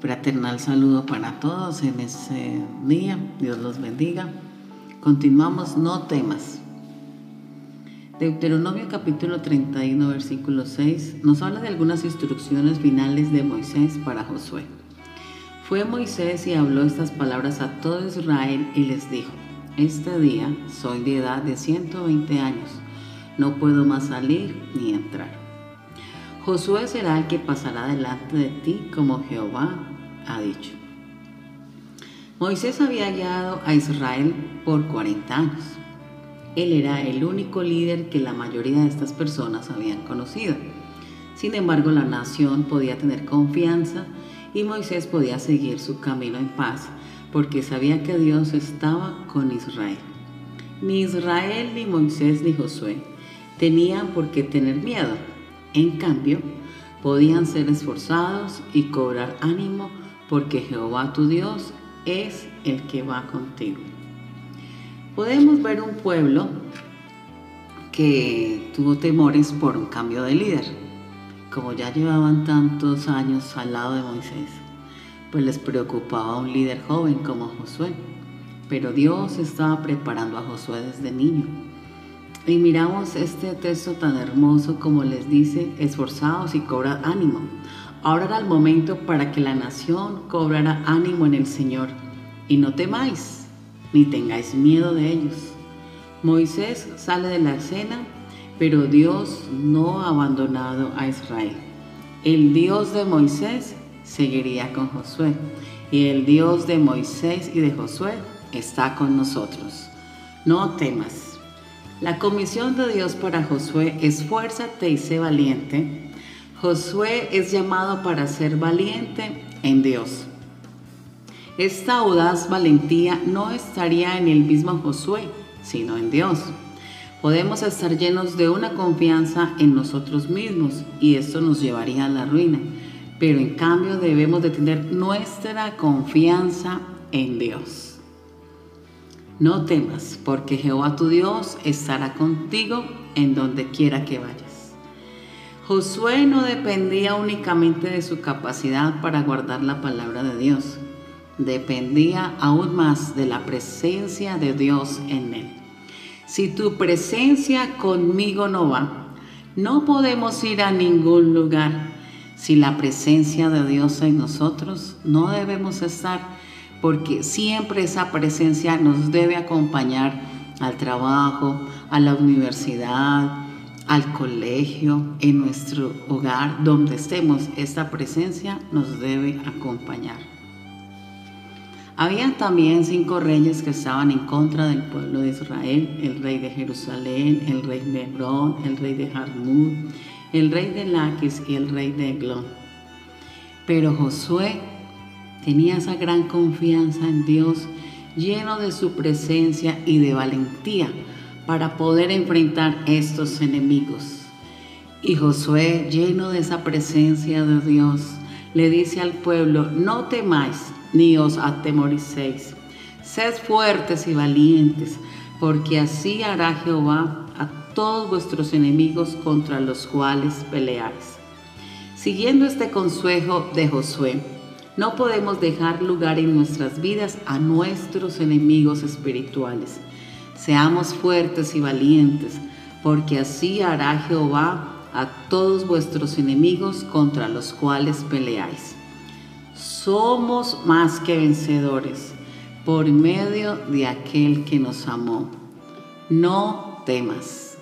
Fraternal saludo para todos en ese día. Dios los bendiga. Continuamos, no temas. Deuteronomio capítulo 31, versículo 6 nos habla de algunas instrucciones finales de Moisés para Josué. Fue Moisés y habló estas palabras a todo Israel y les dijo, este día soy de edad de 120 años, no puedo más salir ni entrar. Josué será el que pasará delante de ti como Jehová ha dicho. Moisés había guiado a Israel por 40 años. Él era el único líder que la mayoría de estas personas habían conocido. Sin embargo, la nación podía tener confianza y Moisés podía seguir su camino en paz porque sabía que Dios estaba con Israel. Ni Israel, ni Moisés, ni Josué tenían por qué tener miedo en cambio, podían ser esforzados y cobrar ánimo porque Jehová tu Dios es el que va contigo. Podemos ver un pueblo que tuvo temores por un cambio de líder. Como ya llevaban tantos años al lado de Moisés, pues les preocupaba un líder joven como Josué. Pero Dios estaba preparando a Josué desde niño y miramos este texto tan hermoso como les dice, esforzados y cobrad ánimo. Ahora era el momento para que la nación cobrara ánimo en el Señor. Y no temáis, ni tengáis miedo de ellos. Moisés sale de la escena, pero Dios no ha abandonado a Israel. El Dios de Moisés seguiría con Josué. Y el Dios de Moisés y de Josué está con nosotros. No temas. La comisión de Dios para Josué, esfuérzate y sé valiente. Josué es llamado para ser valiente en Dios. Esta audaz valentía no estaría en el mismo Josué, sino en Dios. Podemos estar llenos de una confianza en nosotros mismos y esto nos llevaría a la ruina, pero en cambio debemos de tener nuestra confianza en Dios. No temas, porque Jehová tu Dios estará contigo en donde quiera que vayas. Josué no dependía únicamente de su capacidad para guardar la palabra de Dios, dependía aún más de la presencia de Dios en él. Si tu presencia conmigo no va, no podemos ir a ningún lugar. Si la presencia de Dios en nosotros, no debemos estar porque siempre esa presencia nos debe acompañar al trabajo, a la universidad, al colegio, en nuestro hogar, donde estemos, esta presencia nos debe acompañar. Había también cinco reyes que estaban en contra del pueblo de Israel, el rey de Jerusalén, el rey de Hebrón, el rey de Jarmud, el rey de Laquis y el rey de Eglón. Pero Josué Tenía esa gran confianza en Dios, lleno de su presencia y de valentía para poder enfrentar estos enemigos. Y Josué, lleno de esa presencia de Dios, le dice al pueblo, no temáis ni os atemoricéis, sed fuertes y valientes, porque así hará Jehová a todos vuestros enemigos contra los cuales peleáis. Siguiendo este consejo de Josué, no podemos dejar lugar en nuestras vidas a nuestros enemigos espirituales. Seamos fuertes y valientes, porque así hará Jehová a todos vuestros enemigos contra los cuales peleáis. Somos más que vencedores por medio de aquel que nos amó. No temas.